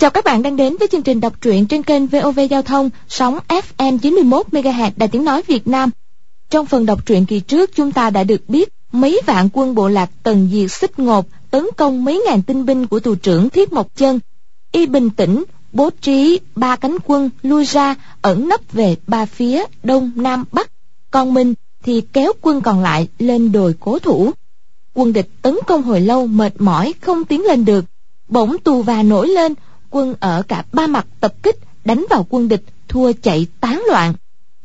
Chào các bạn đang đến với chương trình đọc truyện trên kênh VOV Giao thông, sóng FM 91 MHz Đài Tiếng nói Việt Nam. Trong phần đọc truyện kỳ trước, chúng ta đã được biết mấy vạn quân bộ lạc tần diệt xích ngột tấn công mấy ngàn tinh binh của tù trưởng Thiết Mộc Chân. Y bình tĩnh, bố trí ba cánh quân lui ra, ẩn nấp về ba phía đông, nam, bắc còn mình thì kéo quân còn lại lên đồi cố thủ quân địch tấn công hồi lâu mệt mỏi, không tiến lên được bỗng tù và nổi lên quân ở cả ba mặt tập kích, đánh vào quân địch, thua chạy tán loạn.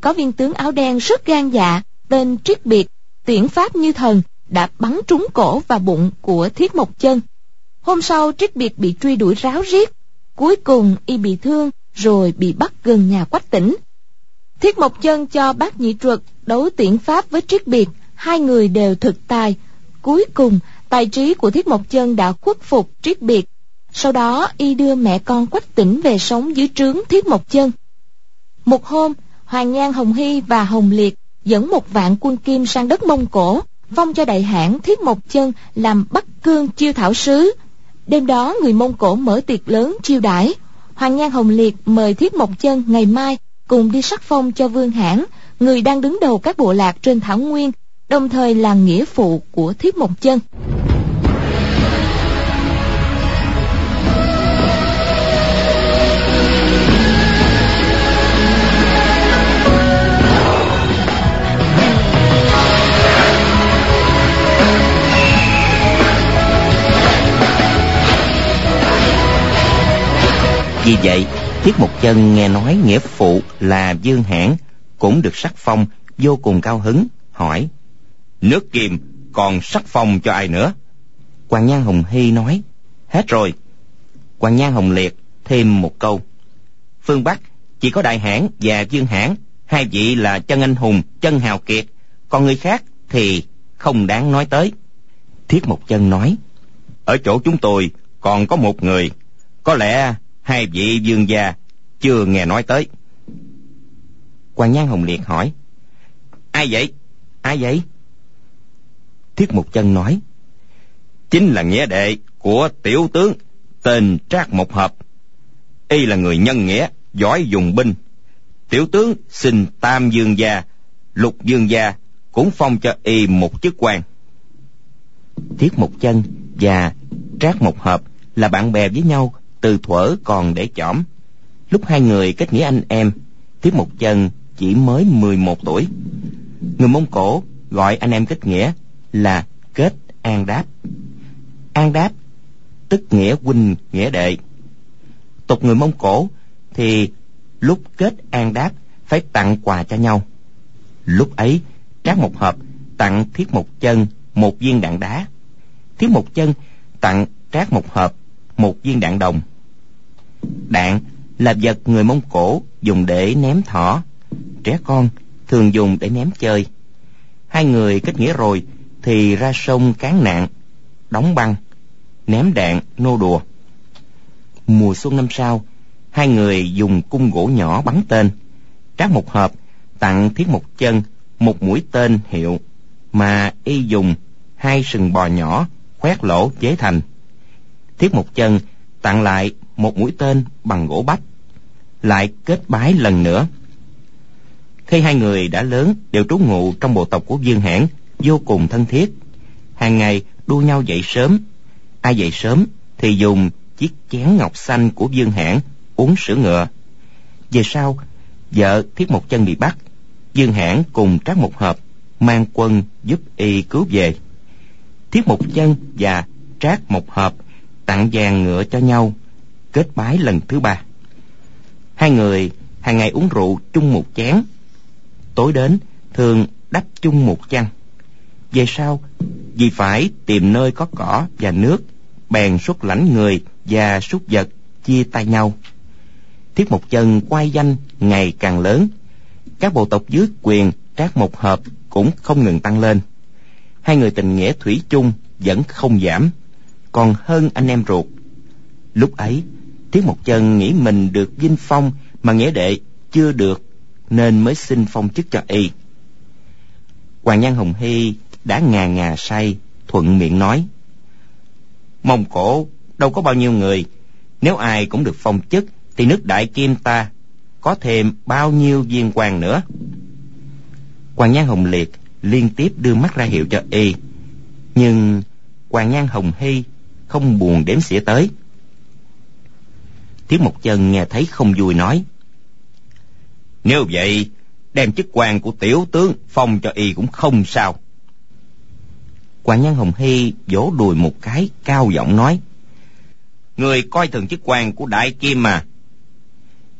Có viên tướng áo đen rất gan dạ tên triết biệt, tuyển pháp như thần, đã bắn trúng cổ và bụng của thiết mộc chân. Hôm sau, triết biệt bị truy đuổi ráo riết. Cuối cùng, y bị thương, rồi bị bắt gần nhà quách tỉnh. Thiết mộc chân cho bác nhị truật đấu tiễn pháp với triết biệt. Hai người đều thực tài. Cuối cùng, tài trí của thiết mộc chân đã khuất phục triết biệt sau đó, y đưa mẹ con quách tỉnh về sống dưới trướng thiết mộc chân. Một hôm, hoàng nhan, hồng hy và hồng liệt dẫn một vạn quân kim sang đất mông cổ phong cho đại hãn thiết mộc chân làm bắc cương chiêu thảo sứ. Đêm đó, người mông cổ mở tiệc lớn chiêu đãi. Hoàng nhan, hồng liệt mời thiết mộc chân ngày mai cùng đi sắc phong cho vương hãn, người đang đứng đầu các bộ lạc trên thảo nguyên, đồng thời là nghĩa phụ của thiết mộc chân. Vì vậy, Thiết Mục Chân nghe nói nghĩa phụ là Dương Hãn cũng được sắc phong vô cùng cao hứng, hỏi Nước Kim còn sắc phong cho ai nữa? Hoàng Nhan Hồng Hy nói Hết rồi. Hoàng Nhan Hồng Liệt thêm một câu Phương Bắc chỉ có Đại Hãn và Dương Hãn Hai vị là chân anh hùng, chân hào kiệt Còn người khác thì không đáng nói tới Thiết Mục Chân nói Ở chỗ chúng tôi còn có một người Có lẽ hai vị dương gia chưa nghe nói tới. Quan nhan hồng liệt hỏi, ai vậy? Ai vậy? Thiết mục chân nói, chính là nghĩa đệ của tiểu tướng tên trác mộc hợp. Y là người nhân nghĩa, giỏi dùng binh. Tiểu tướng xin tam dương gia, lục dương gia cũng phong cho y một chức quan. Thiết mục chân và trác mộc hợp là bạn bè với nhau từ thuở còn để chỏm. Lúc hai người kết nghĩa anh em thiết một chân chỉ mới mười một tuổi. Người mông cổ gọi anh em kết nghĩa là kết an đáp. An đáp tức nghĩa huynh, nghĩa đệ. Tục người mông cổ thì lúc kết an đáp phải tặng quà cho nhau. Lúc ấy, trác một hộp tặng thiết một chân một viên đạn đá. Thiết một chân tặng trác một hộp một viên đạn đồng đạn là vật người mông cổ dùng để ném thỏ. Trẻ con thường dùng để ném chơi. Hai người kết nghĩa rồi thì ra sông cán nạn, đóng băng, ném đạn, nô đùa. Mùa xuân năm sau, hai người dùng cung gỗ nhỏ bắn tên, trác một hộp, tặng thiết một chân một mũi tên hiệu mà y dùng hai sừng bò nhỏ khoét lỗ chế thành. Thiết một chân tặng lại một mũi tên bằng gỗ bách lại kết bái lần nữa. Khi hai người đã lớn, đều trú ngụ trong bộ tộc của dương hãn, vô cùng thân thiết. Hàng ngày đua nhau dậy sớm. Ai dậy sớm thì dùng chiếc chén ngọc xanh của dương hãn uống sữa ngựa. Về sau, vợ thiết một chân bị bắt. Dương hãn cùng trác một hợp mang quân giúp y cứu về. Thiết một chân và trác một hợp tặng vàng ngựa cho nhau kết bái lần thứ ba. Hai người hàng ngày uống rượu chung một chén. Tối đến, thường đắp chung một chăn. Về sau, vì phải tìm nơi có cỏ và nước, bèn xuất lãnh người và súc vật chia tay nhau. Thiết một chân quay danh ngày càng lớn. Các bộ tộc dưới quyền trác một hợp cũng không ngừng tăng lên. Hai người tình nghĩa thủy chung vẫn không giảm, còn hơn anh em ruột. Lúc ấy Thiết một Chân nghĩ mình được vinh phong mà nghĩa đệ chưa được, nên mới xin phong chức cho y. Hoàng Nhan Hồng Hy đã ngà ngà say, thuận miệng nói, Mông Cổ, đâu có bao nhiêu người. Nếu ai cũng được phong chức, thì nước đại kim ta có thêm bao nhiêu viên quan nữa? Hoàng nhan hồng liệt liên tiếp đưa mắt ra hiệu cho y, nhưng hoàng nhan hồng hy không buồn đếm xỉa tới thiếu Mộc Chân nghe thấy không vui nói. Nếu vậy, đem chức quan của tiểu tướng phong cho y cũng không sao. quan Nhân Hồng Hy vỗ đùi một cái, cao giọng nói. Người coi thường chức quan của Đại Kim mà.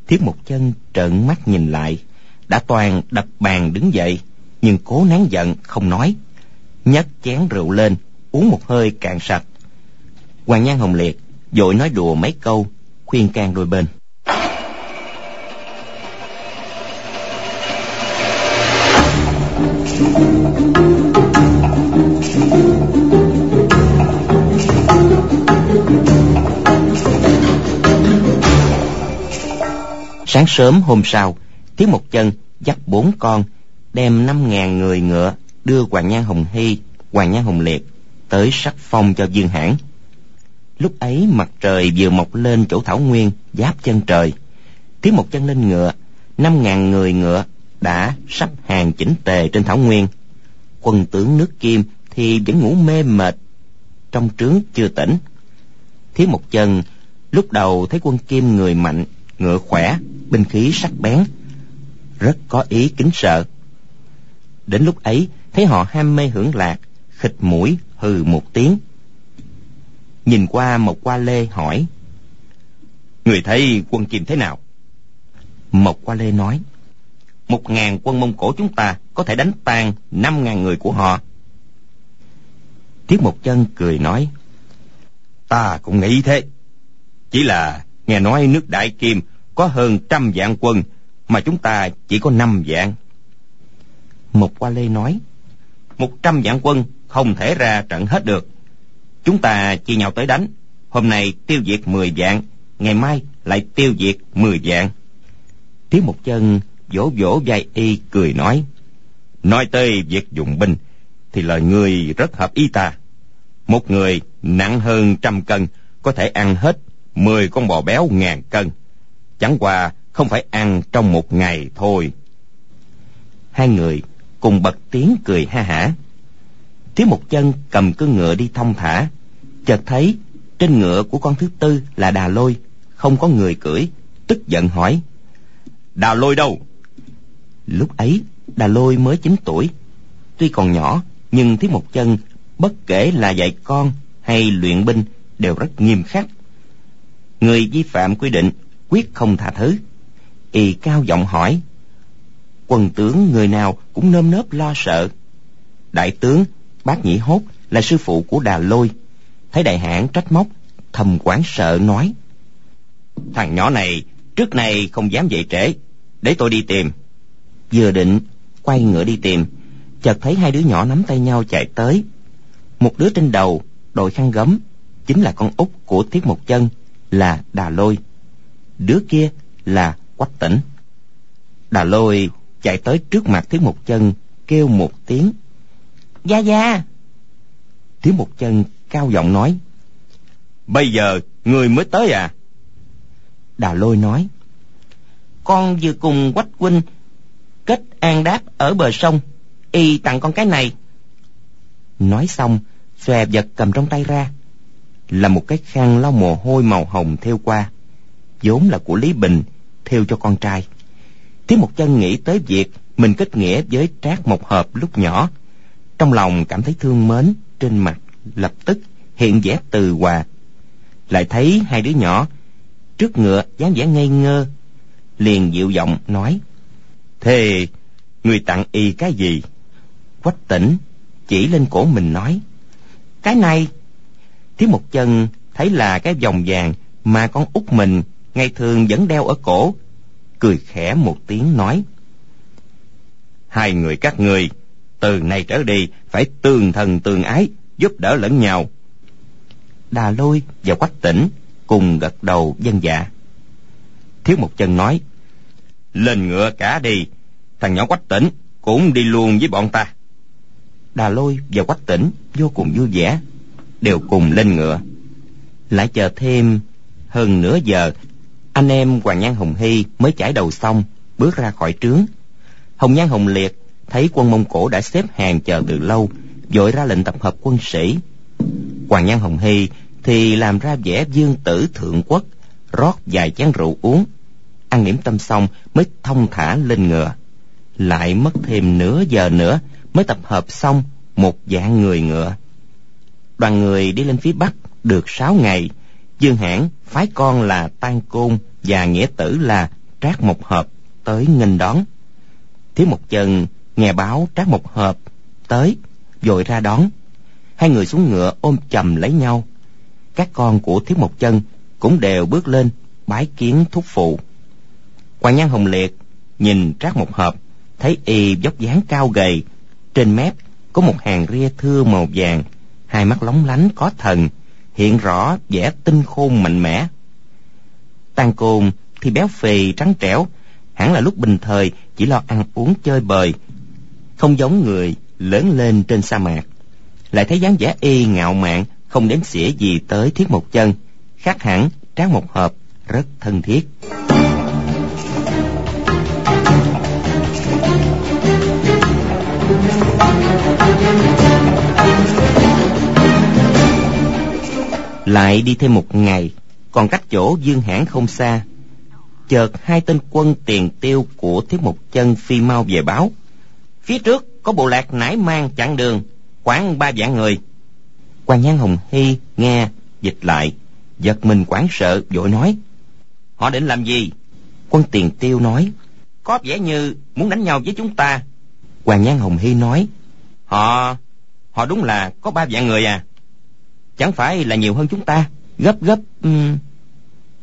thiếu Mộc Chân trợn mắt nhìn lại, đã toàn đập bàn đứng dậy, nhưng cố nén giận không nói. Nhấc chén rượu lên, uống một hơi cạn sạch. Hoàng Nhan Hồng Liệt vội nói đùa mấy câu, khuyên can đôi bên. Sáng sớm hôm sau thiếu một chân dắt bốn con đem năm ngàn người ngựa đưa hoàng nhan hồng hy, hoàng nhan hồng liệt tới sắc phong cho dương hãn. Lúc ấy mặt trời vừa mọc lên chỗ thảo nguyên giáp chân trời. thiếu một chân lên ngựa, năm ngàn người ngựa đã sắp hàng chỉnh tề trên thảo nguyên. Quân tướng nước Kim thì vẫn ngủ mê mệt, trong trướng chưa tỉnh. Thiếu một chân lúc đầu thấy quân Kim người mạnh, ngựa khỏe, binh khí sắc bén, rất có ý kính sợ. Đến lúc ấy thấy họ ham mê hưởng lạc, khịch mũi hừ một tiếng nhìn qua Mộc Qua Lê hỏi. Người thấy quân Kim thế nào? Mộc Qua Lê nói. Một ngàn quân Mông Cổ chúng ta có thể đánh tan năm ngàn người của họ. Tiết một Chân cười nói. Ta cũng nghĩ thế. Chỉ là nghe nói nước Đại Kim có hơn trăm vạn quân, mà chúng ta chỉ có năm vạn. Mộc Qua Lê nói. Một trăm vạn quân không thể ra trận hết được. Chúng ta chia nhau tới đánh. Hôm nay tiêu diệt mười vạn, ngày mai lại tiêu diệt mười vạn. thiếu một chân vỗ vỗ vai y cười nói. Nói tới việc dùng binh, thì lời người rất hợp ý ta. Một người nặng hơn trăm cân, có thể ăn hết mười con bò béo ngàn cân. Chẳng qua không phải ăn trong một ngày thôi. Hai người cùng bật tiếng cười ha hả thiếu một chân cầm cương ngựa đi thông thả, chợt thấy trên ngựa của con thứ tư là đà lôi, không có người cưỡi, tức giận hỏi. Đà lôi đâu? Lúc ấy, đà lôi mới chín tuổi. Tuy còn nhỏ, nhưng thiếu Một Chân bất kể là dạy con hay luyện binh đều rất nghiêm khắc. Người vi phạm quy định quyết không tha thứ. Y cao giọng hỏi. quần tướng người nào cũng nơm nớp lo sợ. Đại tướng Bác Nhĩ Hốt là sư phụ của Đà Lôi. Thấy đại hãn trách móc, thầm quán sợ nói. Thằng nhỏ này, trước nay không dám dậy trễ. Để tôi đi tìm. Vừa định quay ngựa đi tìm, chợt thấy hai đứa nhỏ nắm tay nhau chạy tới. Một đứa trên đầu, đội khăn gấm, chính là con út của thiết một chân, là đà lôi. Đứa kia là quách tỉnh đà lôi chạy tới trước mặt thiết một chân, kêu một tiếng. Dạ, dạ. gia gia thiết một chân cao giọng nói, bây giờ người mới tới à? Đà lôi nói, con vừa cùng quách huynh kết an đáp ở bờ sông, y tặng con cái này. Nói xong, xòe vật cầm trong tay ra, là một cái khăn lau mồ hôi màu hồng theo qua, vốn là của lý bình, theo cho con trai. Thiếu một chân nghĩ tới việc mình kết nghĩa với trác một hợp lúc nhỏ trong lòng cảm thấy thương mến, trên mặt lập tức hiện vẻ từ hòa. Lại thấy hai đứa nhỏ trước ngựa dáng vẻ ngây ngơ, liền dịu giọng nói thế người tặng y cái gì? Quách tỉnh chỉ lên cổ mình nói, cái này, thiếu một chân thấy là cái vòng vàng mà con út mình ngày thường vẫn đeo ở cổ. Cười khẽ một tiếng nói, hai người các người từ nay trở đi, phải tương thần tương ái, giúp đỡ lẫn nhau. Đà lôi và quách tỉnh cùng gật đầu dân dạ. Thiếu một chân nói, lên ngựa cả đi, thằng nhỏ quách tỉnh cũng đi luôn với bọn ta. Đà lôi và quách tỉnh vô cùng vui vẻ, đều cùng lên ngựa. Lại chờ thêm hơn nửa giờ, anh em hoàng nhan hồng hy mới chải đầu xong, bước ra khỏi trướng. Hồng nhan hồng liệt thấy quân mông cổ đã xếp hàng chờ từ lâu vội ra lệnh tập hợp quân sĩ. Hoàng nhan hồng hy thì làm ra vẻ dương tử thượng quốc, rót vài chén rượu uống. Ăn điểm tâm xong mới thông thả lên ngựa. Lại mất thêm nửa giờ nữa mới tập hợp xong một dạng người ngựa. Đoàn người đi lên phía bắc được sáu ngày. Dương hãn, phái con là tan côn và nghĩa tử là trác một hợp tới nghênh đón. Thiếu một chân nghe báo trác một hợp tới vội ra đón. Hai người xuống ngựa ôm chầm lấy nhau. Các con của thiếu một chân cũng đều bước lên bái kiến thúc phụ. Quan nhan hồng liệt nhìn trác một hợp, thấy y dốc dáng cao gầy, trên mép có một hàng ria thưa màu vàng, hai mắt lóng lánh có thần, hiện rõ vẻ tinh khôn mạnh mẽ. Tàn côn thì béo phì trắng trẻo, hẳn là lúc bình thời chỉ lo ăn uống chơi bời không giống người lớn lên trên sa mạc. Lại thấy dáng vẻ y ngạo mạn, không đếm xỉa gì tới thiết một chân, khác hẳn tráng một hợp rất thân thiết. Lại đi thêm một ngày, còn cách chỗ dương hãn không xa, chợt hai tên quân tiền tiêu của thiết một chân phi mau về báo phía trước có bộ lạc nải mang chặn đường khoảng ba vạn người. Quan nhan hồng hy nghe, dịch lại, giật mình quảng sợ, vội nói, họ định làm gì? Quân tiền tiêu nói, có vẻ như muốn đánh nhau với chúng ta. Hoàng nhan hồng hy nói, họ họ đúng là có ba vạn người à. Chẳng phải là nhiều hơn chúng ta. Gấp gấp um...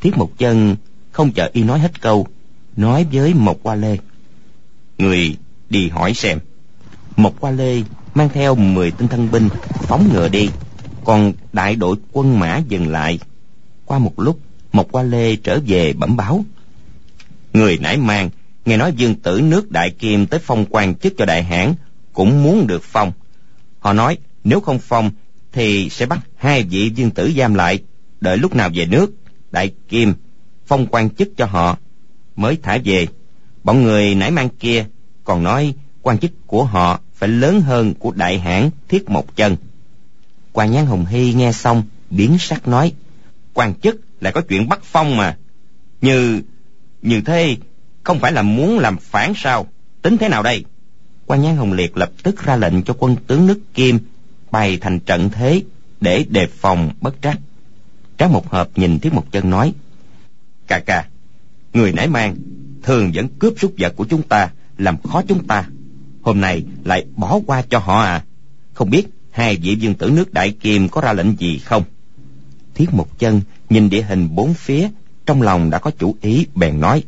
thiết một chân không chờ y nói hết câu, nói với một qua lê, người đi hỏi xem. Một qua lê mang theo mười tinh thân binh phóng ngựa đi, còn đại đội quân mã dừng lại. Qua một lúc, một qua lê trở về bẩm báo. Người nãy mang, nghe nói dương tử nước đại kim tới phong quan chức cho đại hãn cũng muốn được phong. Họ nói, nếu không phong thì sẽ bắt hai vị dương tử giam lại, đợi lúc nào về nước, đại kim phong quan chức cho họ, mới thả về. Bọn người nãy mang kia còn nói, quan chức của họ phải lớn hơn của đại hãn thiết một chân. Quan nhan hồng hy nghe xong, biến sắc nói, quan chức lại có chuyện bắt phong mà. Như như thế không phải là muốn làm phản sao? Tính thế nào đây? Quan nhan hồng liệt lập tức ra lệnh cho quân tướng nước kim bày thành trận thế để đề phòng bất trắc. Trác một hợp nhìn thiết một chân nói ca ca người nãy mang, thường vẫn cướp súc vật của chúng ta làm khó chúng ta. Hôm nay lại bỏ qua cho họ à. Không biết hai vị dương tử nước đại kiềm có ra lệnh gì không? Thiết một chân nhìn địa hình bốn phía, trong lòng đã có chủ ý, bèn nói,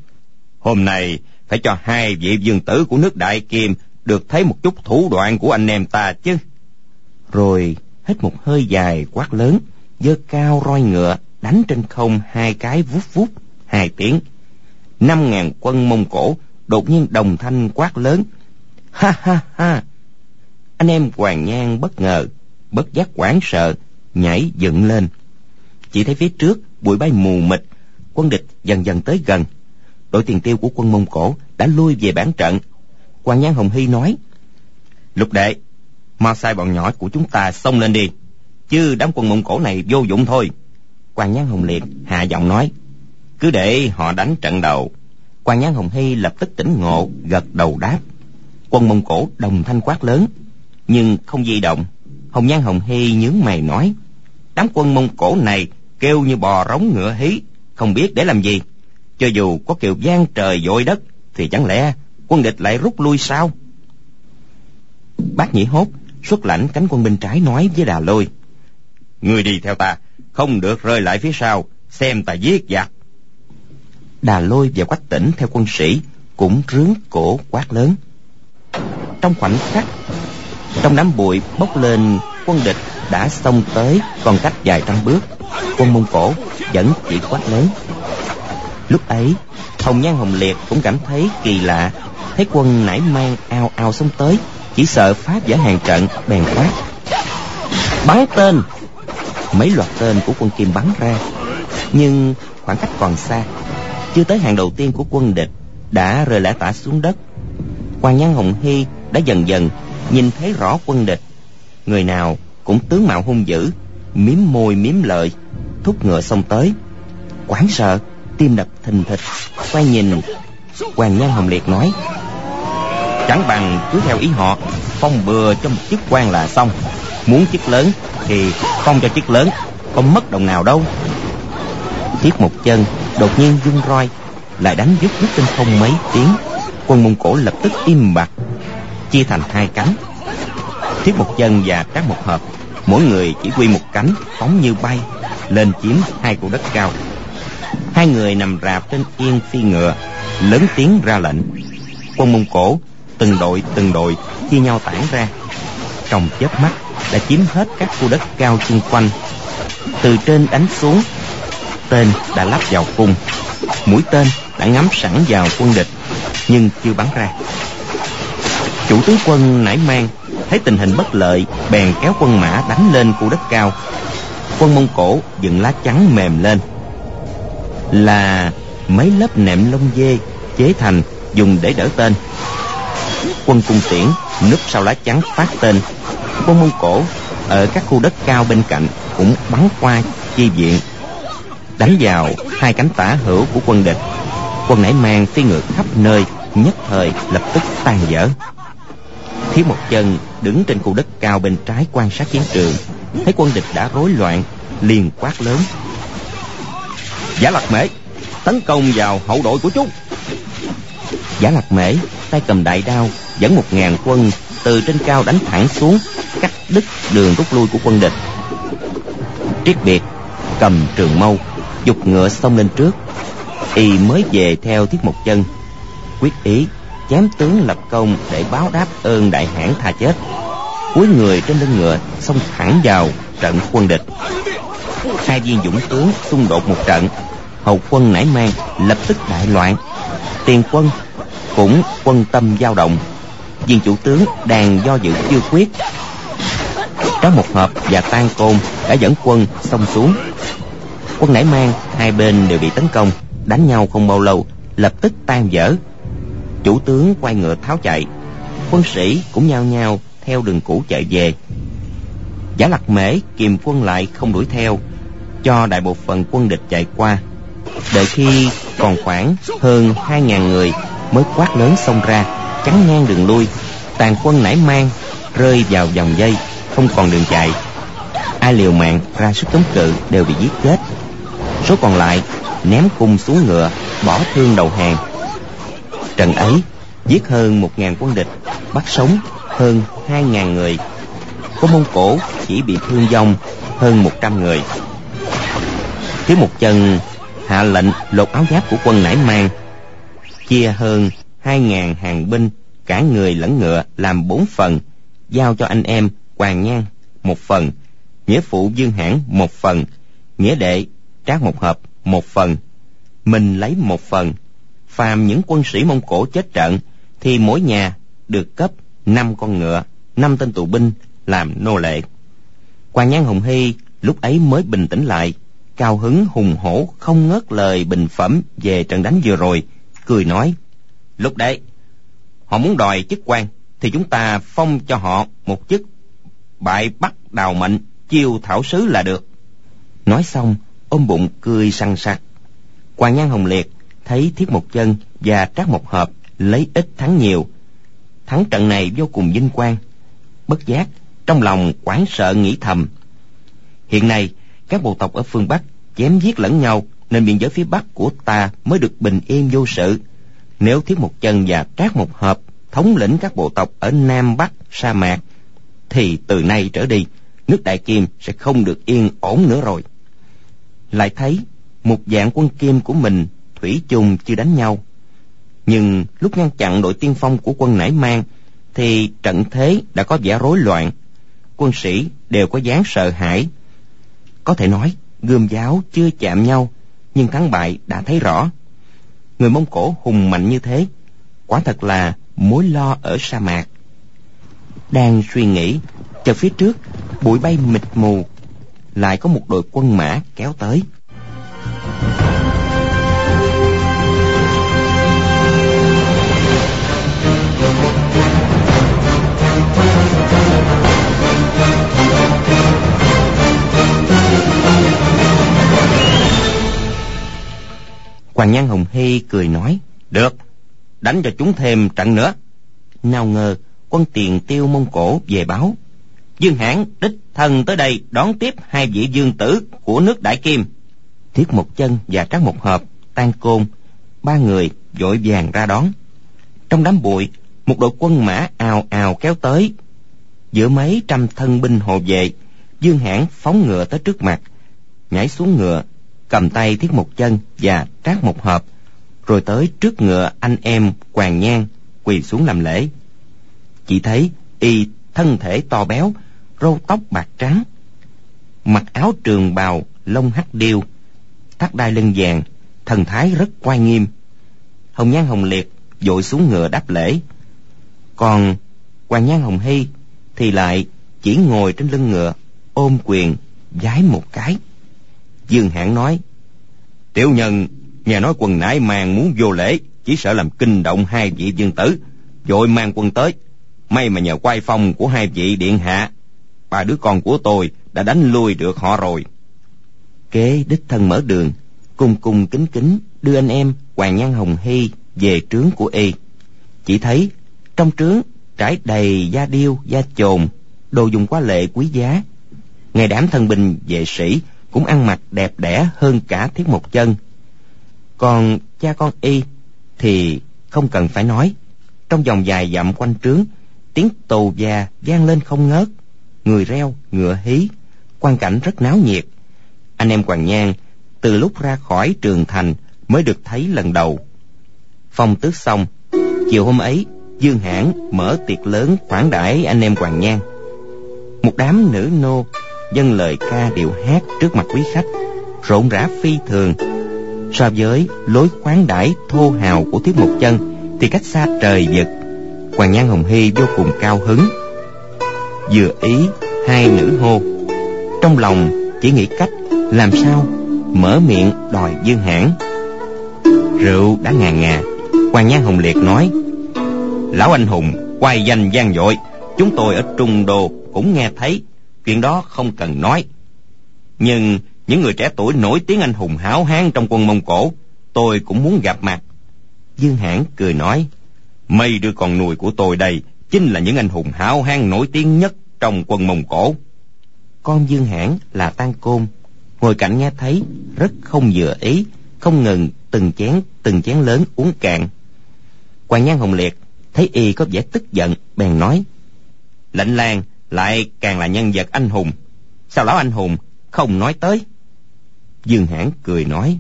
hôm nay phải cho hai vị dương tử của nước đại kiềm được thấy một chút thủ đoạn của anh em ta chứ. Rồi hít một hơi dài quát lớn, giơ cao roi ngựa, đánh trên không hai cái vút vút, hai tiếng. Năm ngàn quân mông cổ đột nhiên đồng thanh quát lớn. Ha ha ha. Anh em hoàng nhan bất ngờ, bất giác hoảng sợ, nhảy dựng lên. Chỉ thấy phía trước, bụi bay mù mịt, quân địch dần dần tới gần. Đội tiền tiêu của quân mông cổ đã lui về bản trận. Hoàng nhan hồng hy nói, lục đệ, mau sai bọn nhỏ của chúng ta xông lên đi, chứ đám quân mông cổ này vô dụng thôi. Quan nhan hồng liệt hạ giọng nói, cứ để họ đánh trận đầu quan nhan hồng hy lập tức tỉnh ngộ, gật đầu đáp. Quân mông cổ đồng thanh quát lớn, nhưng không di động. Hồng nhan hồng hy nhướng mày nói, đám quân mông cổ này kêu như bò rống ngựa hí, không biết để làm gì. Cho dù có kiều giang trời dội đất, thì chẳng lẽ quân địch lại rút lui sao? Bác nhĩ hốt xuất lãnh cánh quân bên trái nói với đà lôi, người đi theo ta, không được rơi lại phía sau, xem ta giết giặc đà lôi và quách tỉnh theo quân sĩ cũng rướng cổ quát lớn. Trong khoảnh khắc, trong đám bụi bốc lên, quân địch đã xông tới còn cách vài trăm bước. Quân mông cổ vẫn chỉ quát lớn. Lúc ấy, hồng nhan hồng liệt cũng cảm thấy kỳ lạ. Thấy quân nải mang ao ao xông tới, chỉ sợ phá vỡ hàng trận, bèn quát. Bắn tên! Mấy loạt tên của quân kim bắn ra, nhưng khoảng cách còn xa chưa tới hàng đầu tiên của quân địch, đã rơi lã tả xuống đất. Quan nhân hồng hy đã dần dần nhìn thấy rõ quân địch. Người nào cũng tướng mạo hung dữ, miếm môi miếm lợi thúc ngựa xông tới. Quảng sợ, tim đập thình thịch, quay nhìn quan nhân hồng liệt nói, chẳng bằng cứ theo ý họ, phong bừa cho một chức quan là xong. Muốn chức lớn thì phong cho chức lớn, không mất đồng nào đâu. Thiết một chân đột nhiên dung roi, lại đánh dứt dứt trên không mấy tiếng. Quân mông cổ lập tức im bặt, chia thành hai cánh. Thiết một chân và các một hợp, mỗi người chỉ quy một cánh phóng như bay, lên chiếm hai khu đất cao. Hai người nằm rạp trên yên phi ngựa, lớn tiếng ra lệnh. Quân mông cổ từng đội từng đội chia nhau tản ra. Trong chớp mắt, đã chiếm hết các khu đất cao xung quanh. Từ trên đánh xuống tên đã lắp vào cung mũi tên đã ngắm sẵn vào quân địch, nhưng chưa bắn ra. Chủ tướng quân nải mang, thấy tình hình bất lợi, bèn kéo quân mã đánh lên khu đất cao. Quân mông cổ dựng lá chắn mềm lên. Là mấy lớp nệm lông dê chế thành dùng để đỡ tên. Quân cung tiễn núp sau lá chắn phát tên. Quân mông cổ ở các khu đất cao bên cạnh cũng bắn qua chi viện đánh vào hai cánh tả hữu của quân địch. Quân nảy mang phi ngược khắp nơi, nhất thời lập tức tan dở. Thiếu một chân đứng trên khu đất cao bên trái quan sát chiến trường. Thấy quân địch đã rối loạn, liền quát lớn. Giả lạc mễ, tấn công vào hậu đội của chúng. Giả lạc mễ, tay cầm đại đao, dẫn một ngàn quân từ trên cao đánh thẳng xuống cắt đứt đường rút lui của quân địch. Triết biệt, cầm trường mâu dục ngựa xông lên trước. Y mới về theo thiết một chân. Quyết ý, chém tướng lập công để báo đáp ơn đại hãn tha chết. Cuối người trên lưng ngựa xông thẳng vào trận quân địch. Hai viên dũng tướng xung đột một trận. Hậu quân nảy mang, lập tức đại loạn. Tiền quân cũng quân tâm dao động. Viên chủ tướng đang do dự chưa quyết. Trong một hợp và tan côn đã dẫn quân xông xuống quân nãy mang, hai bên đều bị tấn công, đánh nhau không bao lâu, lập tức tan vỡ chủ tướng quay ngựa tháo chạy, quân sĩ cũng nhao nhao theo đường cũ chạy về. Giả lạc mễ kìm quân lại không đuổi theo, cho đại bộ phận quân địch chạy qua. Đợi khi còn khoảng hơn hai ngàn người mới quát lớn xông ra, chắn ngang đường lui. Tàn quân nảy mang rơi vào vòng dây, không còn đường chạy. Ai liều mạng ra sức chống cự đều bị giết chết số còn lại, ném cung xuống ngựa, bỏ thương đầu hàng. Trận ấy, giết hơn một ngàn quân địch, bắt sống hơn hai ngàn người. Có mông cổ chỉ bị thương vong hơn một trăm người. Thiếu một chân, hạ lệnh lột áo giáp của quân nải mang, chia hơn hai ngàn hàng binh, cả người lẫn ngựa làm bốn phần, giao cho anh em hoàng nhan một phần, nghĩa phụ dương hãn một phần, nghĩa đệ trác một hợp một phần. Mình lấy một phần. Phàm những quân sĩ mông cổ chết trận, thì mỗi nhà được cấp năm con ngựa, năm tên tù binh làm nô lệ. Quan nhan hồng hy lúc ấy mới bình tĩnh lại, cao hứng, hùng hổ, không ngớt lời bình phẩm về trận đánh vừa rồi, cười nói, lúc đấy, họ muốn đòi chức quan, thì chúng ta phong cho họ một chức bại bắt đào mệnh, chiêu thảo sứ là được. Nói xong ôm bụng cười săn sặc. Quan nhan hồng liệt thấy thiết một chân và trác một hợp lấy ít thắng nhiều. Thắng trận này vô cùng vinh quang, bất giác trong lòng quán sợ nghĩ thầm. Hiện nay, các bộ tộc ở phương bắc chém giết lẫn nhau nên biên giới phía bắc của ta mới được bình yên vô sự. Nếu thiết một chân và trác một hợp thống lĩnh các bộ tộc ở nam bắc sa mạc, thì từ nay trở đi, nước đại kim sẽ không được yên ổn nữa rồi lại thấy một dạng quân kim của mình thủy chung chưa đánh nhau. Nhưng lúc ngăn chặn đội tiên phong của quân nải mang, thì trận thế đã có vẻ rối loạn. Quân sĩ đều có dáng sợ hãi. Có thể nói, gươm giáo chưa chạm nhau, nhưng thắng bại đã thấy rõ. Người mông cổ hùng mạnh như thế, quả thật là mối lo ở sa mạc. Đang suy nghĩ, chợt phía trước, bụi bay mịt mù lại có một đội quân mã kéo tới. Hoàng Nhan Hồng Hy cười nói, Được, Đánh cho chúng thêm trận nữa. Nào ngờ, Quân tiền tiêu Mông Cổ về báo Dương Hãn đích thân tới đây đón tiếp hai vị dương tử của nước Đại Kim. Thiết một chân và Trác một hợp, tan côn, ba người vội vàng ra đón. Trong đám bụi, một đội quân mã ào ào kéo tới. Giữa mấy trăm thân binh hộ vệ, Dương Hãn phóng ngựa tới trước mặt, nhảy xuống ngựa, cầm tay thiết một chân và trác một hợp, rồi tới trước ngựa anh em Hoàng Nhan quỳ xuống làm lễ. Chỉ thấy y thân thể to béo, râu tóc bạc trắng, mặc áo trường bào lông hắc điêu, thắt đai lưng vàng, thần thái rất oai nghiêm. Hồng Nhan Hồng Liệt dội xuống ngựa đáp lễ. Còn Hoàng Nhan Hồng Hy thì lại chỉ ngồi trên lưng ngựa, ôm quyền, giái một cái. Dương Hãn nói, Tiểu nhân nghe nói quần nải màng muốn vô lễ, chỉ sợ làm kinh động hai vị dương tử, vội mang quân tới. May mà nhờ quay phong của hai vị điện hạ, ba đứa con của tôi đã đánh lui được họ rồi. Kế đích thân mở đường, cùng cùng kính kính đưa anh em Hoàng Nhan Hồng Hy về trướng của y. Chỉ thấy trong trướng trải đầy da điêu, da chồn, đồ dùng quá lệ quý giá. Ngày đám thân binh vệ sĩ cũng ăn mặc đẹp đẽ hơn cả thiết một chân. Còn cha con y thì không cần phải nói. Trong vòng dài dặm quanh trướng, tiếng tù già vang lên không ngớt. Người reo, ngựa hí, quan cảnh rất náo nhiệt. Anh em Hoàng Nhan từ lúc ra khỏi trường thành mới được thấy lần đầu. Phong tước xong, chiều hôm ấy, Dương Hãn mở tiệc lớn khoản đãi anh em Hoàng Nhan. Một đám nữ nô dâng lời ca điệu hát trước mặt quý khách, rộn rã phi thường. So với lối khoáng đãi thô hào của tiết Mục Chân thì cách xa trời vực. Hoàng Nhan Hồng Hy vô cùng cao hứng. Vừa ý hai nữ hô, trong lòng chỉ nghĩ cách làm sao mở miệng đòi Dương Hãn. Rượu đã ngà ngà, Hoàng Nhan Hồng Liệt nói, Lão anh hùng, quay danh gian dội, chúng tôi ở Trung Đô cũng nghe thấy chuyện đó không cần nói. Nhưng những người trẻ tuổi nổi tiếng anh hùng háo hán trong quân Mông Cổ, tôi cũng muốn gặp mặt. Dương Hãn cười nói, mấy đứa con nuôi của tôi đây chính là những anh hùng háo hán nổi tiếng nhất trong quân Mông Cổ. Con Dương Hãn là Tan Côn, ngồi cạnh nghe thấy rất không vừa ý, không ngừng từng chén từng chén lớn uống cạn. Hoàng Nhan Hồng Liệt thấy y có vẻ tức giận, bèn nói, lệnh lang lại càng là nhân vật anh hùng sao lão anh hùng không nói tới dương hãn cười nói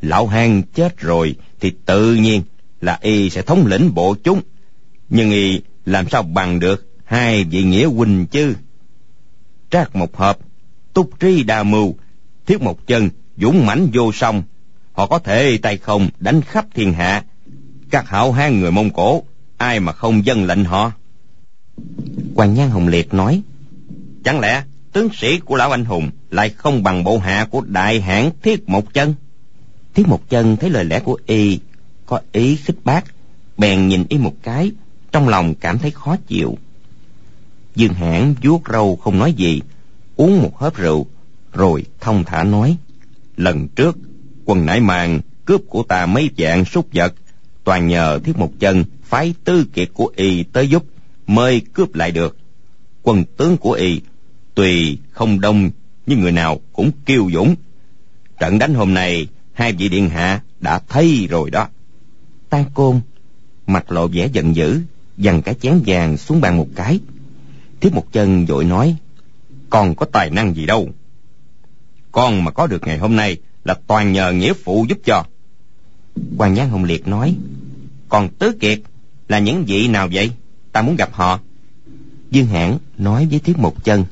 lão hang chết rồi thì tự nhiên là y sẽ thống lĩnh bộ chúng. Nhưng y làm sao bằng được hai vị nghĩa huynh chứ? Trác một hợp túc trí đa mưu thiết một chân dũng mãnh vô song họ có thể tay không đánh khắp thiên hạ. Các hảo hán người mông cổ ai mà không dân lệnh họ? Hoàng Nhan Hồng Liệt nói, Chẳng lẽ tướng sĩ của lão anh hùng lại không bằng bộ hạ của đại hãn Thiết Một Chân? Thiết Một Chân thấy lời lẽ của y có ý khích bác, bèn nhìn y một cái, trong lòng cảm thấy khó chịu. Dương Hãn vuốt râu không nói gì, uống một hớp rượu, rồi thông thả nói, lần trước quân nải màng cướp của ta mấy dạng súc vật, toàn nhờ Thiết Một Chân phái tư kiệt của y tới giúp mới cướp lại được. Quân tướng của y tùy không đông nhưng người nào cũng kiêu dũng. Trận đánh hôm nay hai vị điện hạ đã thấy rồi đó tan côn, mặt lộ vẻ giận dữ, dằn cái chén vàng xuống bàn một cái. Tiếp một chân vội nói con có tài năng gì đâu. Con mà có được ngày hôm nay là toàn nhờ nghĩa phụ giúp cho. Quan nhãn hồng liệt nói, còn tứ kiệt là những vị nào vậy? Ta muốn gặp họ. Dương hãn nói với thiết một chân,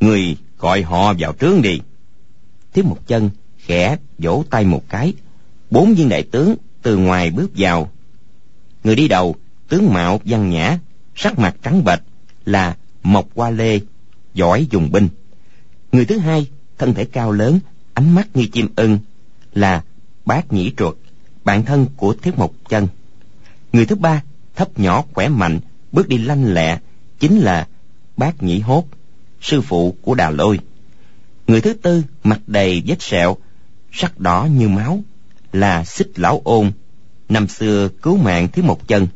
người gọi họ vào trướng đi. Thiết một chân khẽ vỗ tay một cái, bốn viên đại tướng từ ngoài bước vào. Người đi đầu, tướng mạo văn nhã, sắc mặt trắng bệch, là mộc qua lê, giỏi dùng binh. Người thứ hai, thân thể cao lớn, ánh mắt như chim ưng, là bác nhĩ truật bạn thân của thiết mộc chân. Người thứ ba, thấp nhỏ khỏe mạnh, bước đi lanh lẹ, chính là bác nhĩ hốt, sư phụ của đà lôi. Người thứ tư, mặt đầy vết sẹo, sắc đỏ như máu là xích lão ôn. Năm xưa cứu mạng thiếu một chân.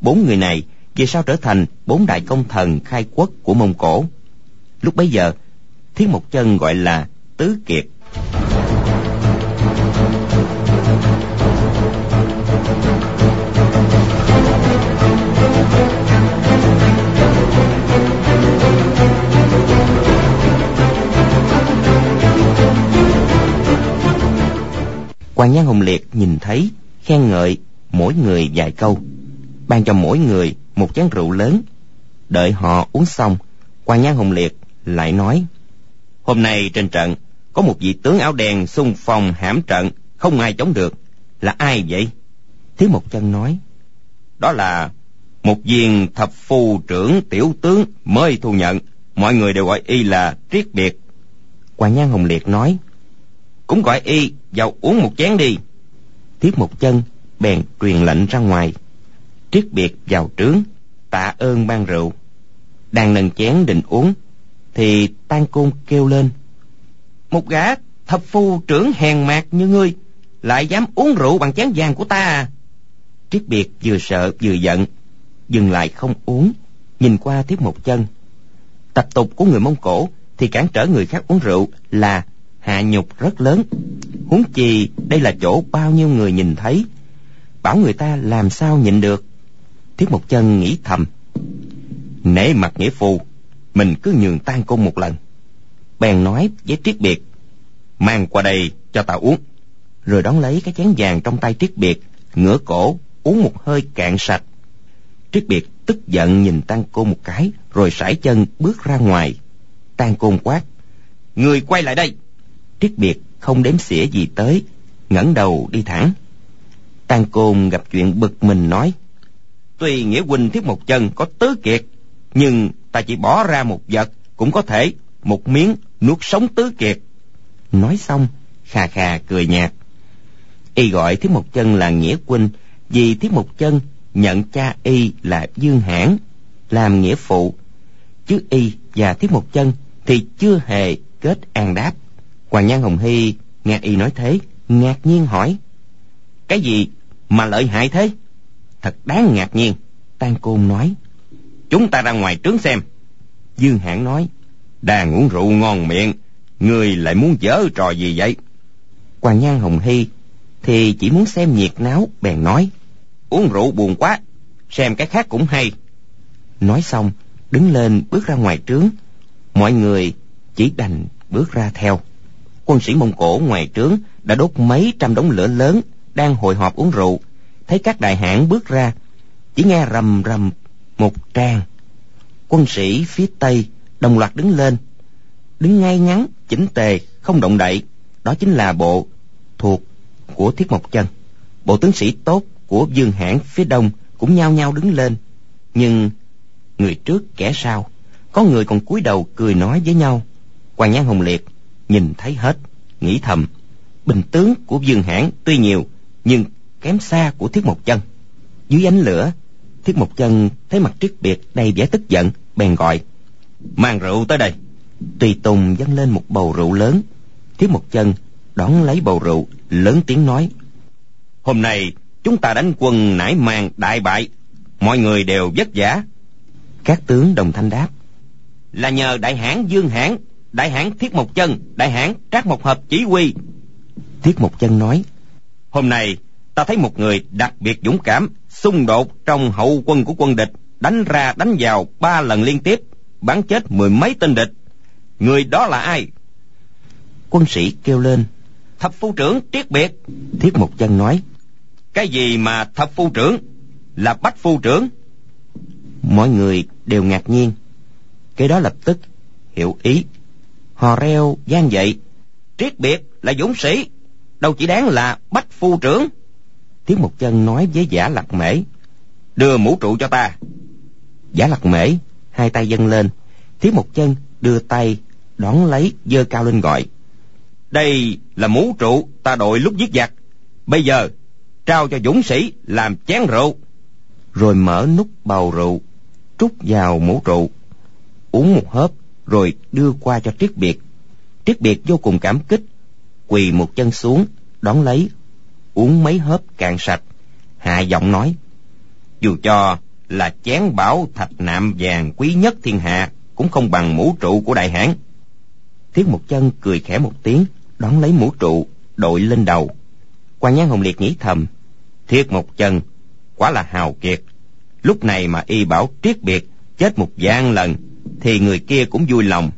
Bốn người này về sau trở thành bốn đại công thần khai quốc của mông cổ? Lúc bấy giờ, thiếu một chân gọi là tứ kiệt. Quan nhân hùng liệt nhìn thấy, khen ngợi mỗi người vài câu, ban cho mỗi người một chén rượu lớn. Đợi họ uống xong, quan nhân hùng liệt lại nói, hôm nay trên trận có một vị tướng áo đen xung phong hãm trận, không ai chống được. Là ai vậy? Thiếu một chân nói, đó là một viên thập phu trưởng tiểu tướng mới thu nhận. Mọi người đều gọi y là triết biệt. Quan nhan hùng liệt nói, cũng gọi y vào uống một chén đi. Thiết một chân bèn truyền lệnh ra ngoài. Triết biệt vào trướng, tạ ơn ban rượu. Đang nâng chén định uống, thì tan côn kêu lên. Một gã thập phu trưởng hèn mạc như ngươi, lại dám uống rượu bằng chén vàng của ta à? Triết biệt vừa sợ vừa giận, dừng lại không uống, nhìn qua tiếp một chân. Tập tục của người mông cổ thì cản trở người khác uống rượu là hạ nhục rất lớn. Huống chi đây là chỗ bao nhiêu người nhìn thấy. Bảo người ta làm sao nhịn được. Thiết một chân nghĩ thầm. Nể mặt nghĩa phù, mình cứ nhường tan côn một lần. Bèn nói với triết biệt, mang qua đây cho ta uống. Rồi đón lấy cái chén vàng trong tay triết biệt, ngửa cổ, uống một hơi cạn sạch. Triết biệt tức giận nhìn tan côn một cái, rồi sải chân bước ra ngoài. Tan côn quát, người quay lại đây triết biệt, không đếm xỉa gì tới, ngẩng đầu đi thẳng. Tan côn gặp chuyện bực mình nói, tuy nghĩa huynh thiết một chân có tứ kiệt, nhưng ta chỉ bỏ ra một vật, cũng có thể một miếng nuốt sống tứ kiệt. Nói xong khà khà cười nhạt, y gọi thiết một chân là nghĩa huynh, vì thiết một chân nhận cha y là dương hãn, làm nghĩa phụ, chứ y và thiết một chân thì chưa hề kết an đáp hoàng nhan hồng hy nghe y nói thế, ngạc nhiên hỏi, cái gì mà lợi hại thế? Thật đáng ngạc nhiên tan côn nói. Chúng ta ra ngoài trướng xem. Dương hãn nói, đang uống rượu ngon miệng người lại muốn dở trò gì vậy? Hoàng nhan hồng hy thì chỉ muốn xem nhiệt náo, bèn nói, uống rượu buồn quá, xem cái khác cũng hay. Nói xong, đứng lên bước ra ngoài trướng. Mọi người chỉ đành bước ra theo quân sĩ mông cổ ngoài trướng đã đốt mấy trăm đống lửa lớn đang hội họp uống rượu. Thấy các đại hãn bước ra, chỉ nghe rầm rầm một tràng. Quân sĩ phía tây đồng loạt đứng lên. Đứng ngay ngắn, chỉnh tề, không động đậy. Đó chính là bộ thuộc của thiết mộc chân. Bộ tướng sĩ tốt của dương hãn phía đông cũng nhao nhao đứng lên. Nhưng người trước kẻ sau, có người còn cúi đầu cười nói với nhau. Hoàng nhan hồng liệt nhìn thấy hết, nghĩ thầm, bình tướng của dương hãn tuy nhiều, nhưng kém xa của thiết mộc chân. Dưới ánh lửa, thiết mộc chân thấy mặt triết biệt đầy vẻ tức giận, bèn gọi, mang rượu tới đây. Tùy tùng dâng lên một bầu rượu lớn. Thiết mộc chân đón lấy bầu rượu, lớn tiếng nói, hôm nay chúng ta đánh quân nải mang đại bại, mọi người đều vất vả. Các tướng đồng thanh đáp, là nhờ đại hãn dương hãn đại hãn thiết một chân, đại hãn trác một hợp chỉ huy. Thiết một chân nói, hôm nay, ta thấy một người đặc biệt dũng cảm, xung đột trong hậu quân của quân địch, đánh ra đánh vào ba lần liên tiếp, bắn chết mười mấy tên địch. Người đó là ai? Quân sĩ kêu lên, thập phu trưởng triết biệt. Thiết một chân nói, cái gì mà thập phu trưởng? Là bách phu trưởng. Mọi người đều ngạc nhiên. Cái đó lập tức hiểu ý hò reo, gian dậy. Triết biệt là dũng sĩ. Đâu chỉ đáng là bách phu trưởng. Tiếng một chân nói với giả lạc mễ, đưa mũ trụ cho ta. Giả lạc mễ, hai tay dâng lên. Thiếu một chân đưa tay đón lấy giơ cao lên gọi, đây là mũ trụ ta đội lúc giết giặc. Bây giờ trao cho dũng sĩ làm chén rượu. Rồi mở nút bầu rượu, trút vào mũ trụ, uống một hớp rồi đưa qua cho triết biệt. Triết biệt vô cùng cảm kích, quỳ một chân xuống, đón lấy, uống mấy hớp cạn sạch, hạ giọng nói, dù cho là chén bảo thạch nạm vàng quý nhất thiên hạ, cũng không bằng mũ trụ của đại hãn thiết một chân cười khẽ một tiếng, đón lấy mũ trụ, đội lên đầu. Quan nhãn hồng liệt nghĩ thầm thiết một chân quả là hào kiệt. Lúc này mà y bảo triết biệt chết một vạn lần thì người kia cũng vui lòng.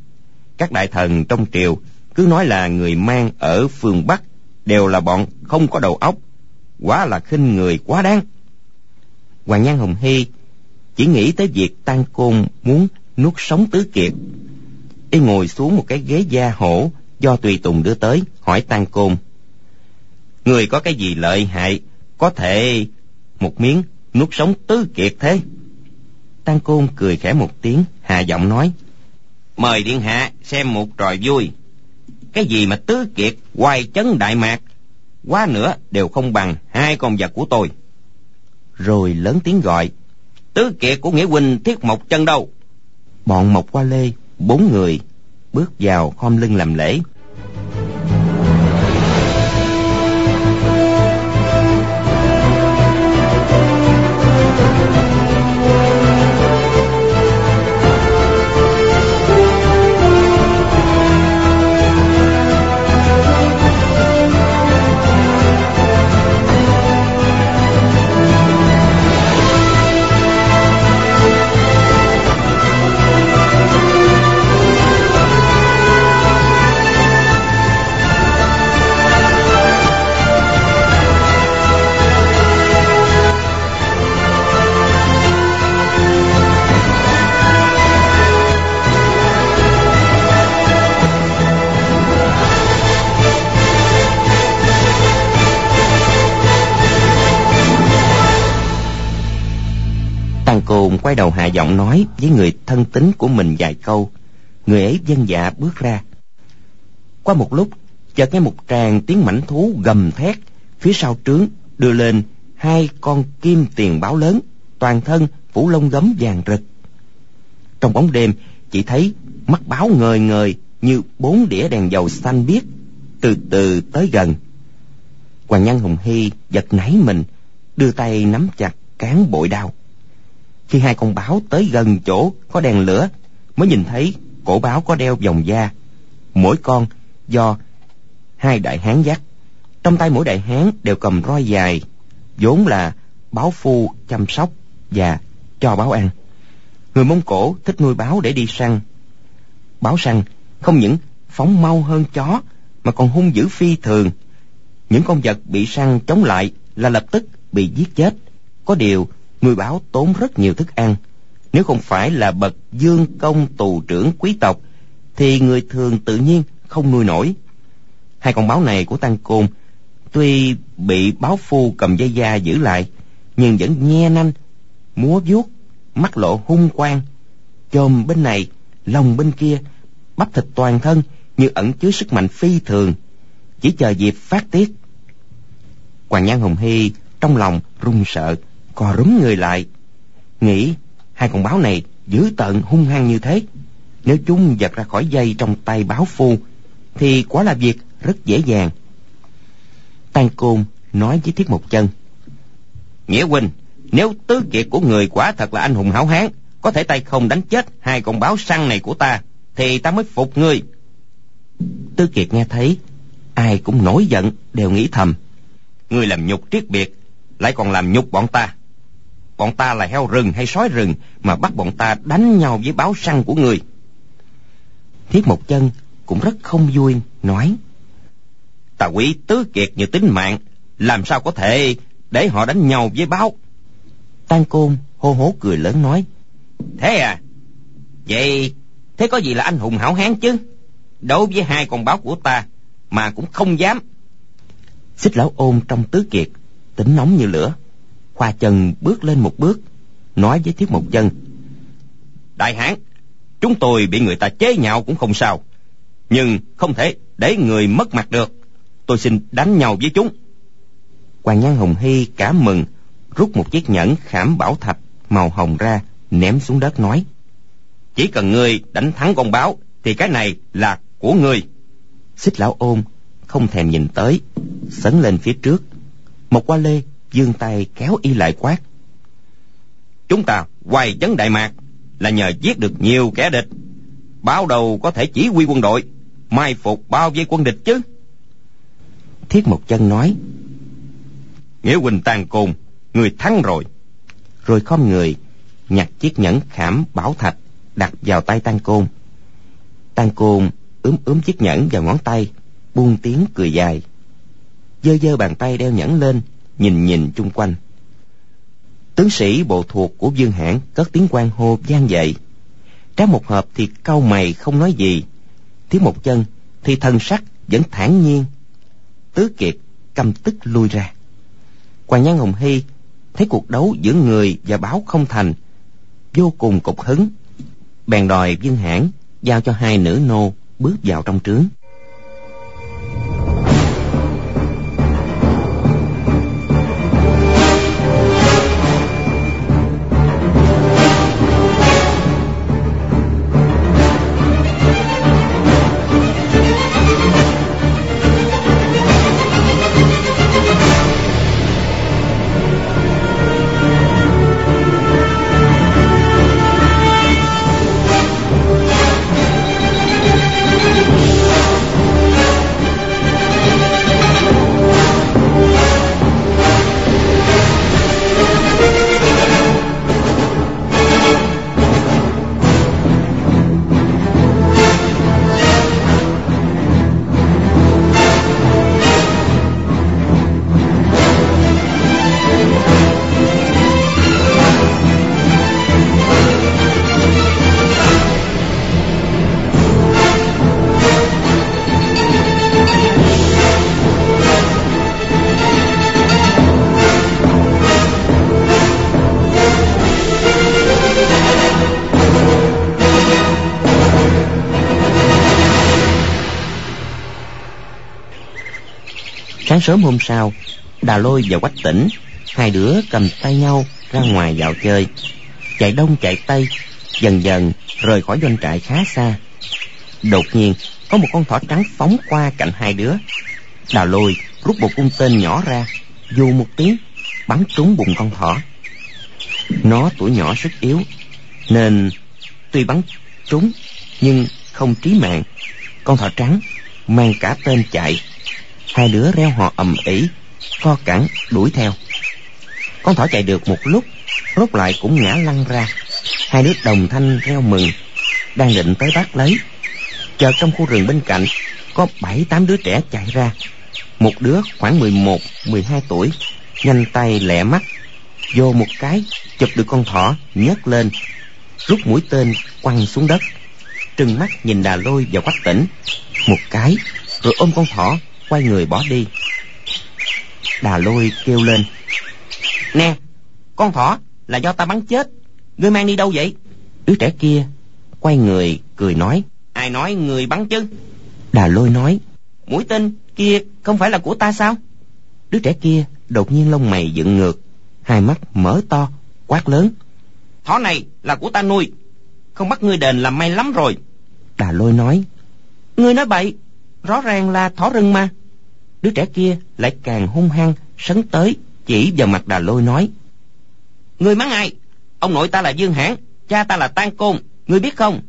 Các đại thần trong triều cứ nói là người mang ở phương bắc đều là bọn không có đầu óc, quá là khinh người quá đáng. Hoàng nhan hồng hy chỉ nghĩ tới việc tăng côn muốn nuốt sống tứ kiệt. Y ngồi xuống một cái ghế da hổ do tùy tùng đưa tới, hỏi tăng côn, người có cái gì lợi hại có thể một miếng nuốt sống tứ kiệt thế? Tăng côn cười khẽ một tiếng, hạ giọng nói, mời điện hạ xem một trò vui. Cái gì mà tứ kiệt, hoài chấn đại mạc, quá nữa đều không bằng hai con vật của tôi. Rồi lớn tiếng gọi, tứ kiệt của nghĩa huynh thiết một chân đâu? Bọn mộc qua lê, bốn người bước vào khom lưng làm lễ. Cồn quay đầu hạ giọng nói với người thân tín của mình vài câu. Người ấy dân dạ bước ra. Qua một lúc, chợt nghe một tràng tiếng mảnh thú gầm thét, phía sau trướng đưa lên hai con kim tiền báo lớn, toàn thân phủ lông gấm vàng rực. Trong bóng đêm, chỉ thấy mắt báo ngời ngời như bốn đĩa đèn dầu xanh biếc, từ từ tới gần. Hoàng Nhân Hùng Hy giật nảy mình, đưa tay nắm chặt cán bội đao khi hai con báo tới gần chỗ có đèn lửa, mới nhìn thấy cổ báo có đeo vòng da. Mỗi con do hai đại hán dắt. Trong tay mỗi đại hán đều cầm roi dài, vốn là báo phu chăm sóc và cho báo ăn. Người mông cổ thích nuôi báo để đi săn. Báo săn không những phóng mau hơn chó, mà còn hung dữ phi thường. Những con vật bị săn chống lại là lập tức bị giết chết. Có điều người báo tốn rất nhiều thức ăn. Nếu không phải là bậc dương công tù trưởng quý tộc, thì người thường tự nhiên không nuôi nổi. Hai con báo này của tăng côn tuy bị báo phu cầm dây da giữ lại, nhưng vẫn nhe nanh, múa vuốt, mắt lộ hung quang. Chồm bên này, lòng bên kia, bắp thịt toàn thân như ẩn chứa sức mạnh phi thường, chỉ chờ dịp phát tiết. Hoàng nhan hồng hy trong lòng run sợ co rúm người lại. Nghĩ, hai con báo này dữ tợn, hung hăng như thế. Nếu chúng giật ra khỏi dây trong tay báo phu, thì quả là việc rất dễ dàng. Tăng côn nói với thiết một chân, nghĩa huynh, nếu tứ kiệt của người quả thật là anh hùng hảo hán, có thể tay không đánh chết hai con báo săn này của ta, thì ta mới phục ngươi. Tứ kiệt nghe thấy, ai cũng nổi giận, đều nghĩ thầm, ngươi làm nhục triết biệt, lại còn làm nhục bọn ta bọn ta là heo rừng hay sói rừng mà bắt bọn ta đánh nhau với báo săn của người. Thiết một chân cũng rất không vui, nói, ta quý tứ kiệt như tính mạng, làm sao có thể để họ đánh nhau với báo? Tan côn hô hố cười lớn nói, thế à? Vậy thế có gì là anh hùng hảo hán chứ? Đối với hai con báo của ta mà cũng không dám. Xích lão ôm trong tứ kiệt tính nóng như lửa khoa Chân bước lên một bước, nói với Thiết Mộc Chân. Đại hãn, chúng tôi bị người ta chế nhạo cũng không sao. Nhưng không thể để người mất mặt được. Tôi xin đánh nhau với chúng. Hoàng Nhan Hồng Hy cảm mừng, rút một chiếc nhẫn khảm bảo thạch màu hồng ra, ném xuống đất nói. Chỉ cần ngươi đánh thắng con báo, thì cái này là của ngươi. Xích lão ôm, không thèm nhìn tới sấn lên phía trước một qua lê giương tay kéo y lại quát. Chúng ta quay chấn đại mạc là nhờ giết được nhiều kẻ địch. Báo đầu có thể chỉ huy quân đội, mai phục bao vây quân địch chứ? Thiết một chân nói, nghĩa huynh tàn côn người thắng rồi. Rồi khom người, nhặt chiếc nhẫn khảm bảo thạch đặt vào tay tăng côn. Tăng côn ướm ướm chiếc nhẫn vào ngón tay, buông tiếng cười dài. Dơ dơ bàn tay đeo nhẫn lên nhìn nhìn chung quanh. Tướng sĩ bộ thuộc của dương hãn cất tiếng quan hô vang dậy. Tráng một hợp thì cau mày không nói gì. Thiếu một chân thì thân sắc vẫn thản nhiên. Tứ kiệt căm tức lui ra. Quan nhân hồng hy thấy cuộc đấu giữa người và báo không thành, vô cùng cục hứng. Bèn đòi dương hãn giao cho hai nữ nô bước vào trong trướng. Sáng sớm hôm sau, đà lôi và quách tỉnh, hai đứa cầm tay nhau ra ngoài dạo chơi. Chạy đông chạy tây, dần dần rời khỏi doanh trại khá xa. Đột nhiên, có một con thỏ trắng phóng qua cạnh hai đứa. Đà lôi rút một cung tên nhỏ ra, dù một tiếng, bắn trúng bụng con thỏ. Nó tuổi nhỏ sức yếu, nên tuy bắn trúng, nhưng không trí mạng. Con thỏ trắng mang cả tên chạy hai đứa reo hò ầm ĩ, co cẳng, đuổi theo. Con thỏ chạy được một lúc, rốt lại cũng ngã lăn ra. Hai đứa đồng thanh reo mừng, đang định tới bắt lấy. Chợt trong khu rừng bên cạnh, có bảy, tám đứa trẻ chạy ra. Một đứa khoảng mười một, mười hai tuổi, nhanh tay lẹ mắt, vô một cái, chụp được con thỏ, nhấc lên, rút mũi tên, quăng xuống đất. Trừng mắt nhìn đà lôi và quách tỉnh. Một cái, rồi ôm con thỏ quay người bỏ đi. Đà lôi kêu lên. Nè, con thỏ, là do ta bắn chết. Ngươi mang đi đâu vậy? Đứa trẻ kia quay người cười nói. Ai nói người bắn chứ? Đà lôi nói. Mũi tên kia không phải là của ta sao? Đứa trẻ kia đột nhiên lông mày dựng ngược. Hai mắt mở to, quát lớn. Thỏ này là của ta nuôi. Không bắt ngươi đền là may lắm rồi. Đà lôi nói. Ngươi nói bậy. Rõ ràng là thỏ rừng mà đứa trẻ kia lại càng hung hăng, sấn tới, chỉ vào mặt đà lôi nói. Người mắng ai? Ông nội ta là dương hãn, cha ta là tan côn ngươi biết không?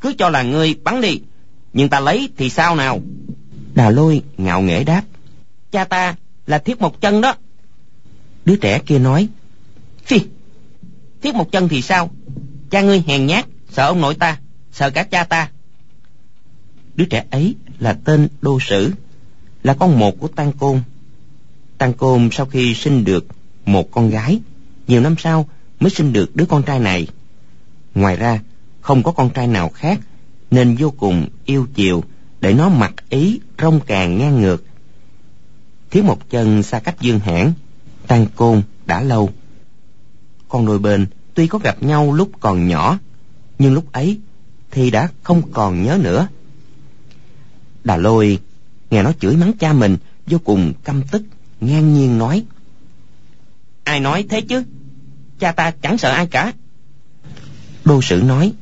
Cứ cho là ngươi bắn đi, nhưng ta lấy thì sao nào? Đà lôi ngạo nghễ đáp. Cha ta là thiết một chân đó. Đứa trẻ kia nói. Phi, thiết một chân thì sao? Cha ngươi hèn nhát, sợ ông nội ta, sợ cả cha ta. Đứa trẻ ấy là tên đô sử là con một của Tăng Côn. Tăng Côn sau khi sinh được một con gái, nhiều năm sau mới sinh được đứa con trai này. Ngoài ra, không có con trai nào khác, nên vô cùng yêu chiều để nó mặc ý rong càng ngang ngược. Thiếu một chân xa cách dương hãn, Tăng Côn đã lâu. Con đôi bên tuy có gặp nhau lúc còn nhỏ, nhưng lúc ấy thì đã không còn nhớ nữa. Đà lôi nghe nó chửi mắng cha mình vô cùng căm tức ngang nhiên nói ai nói thế chứ cha ta chẳng sợ ai cả đô sử nói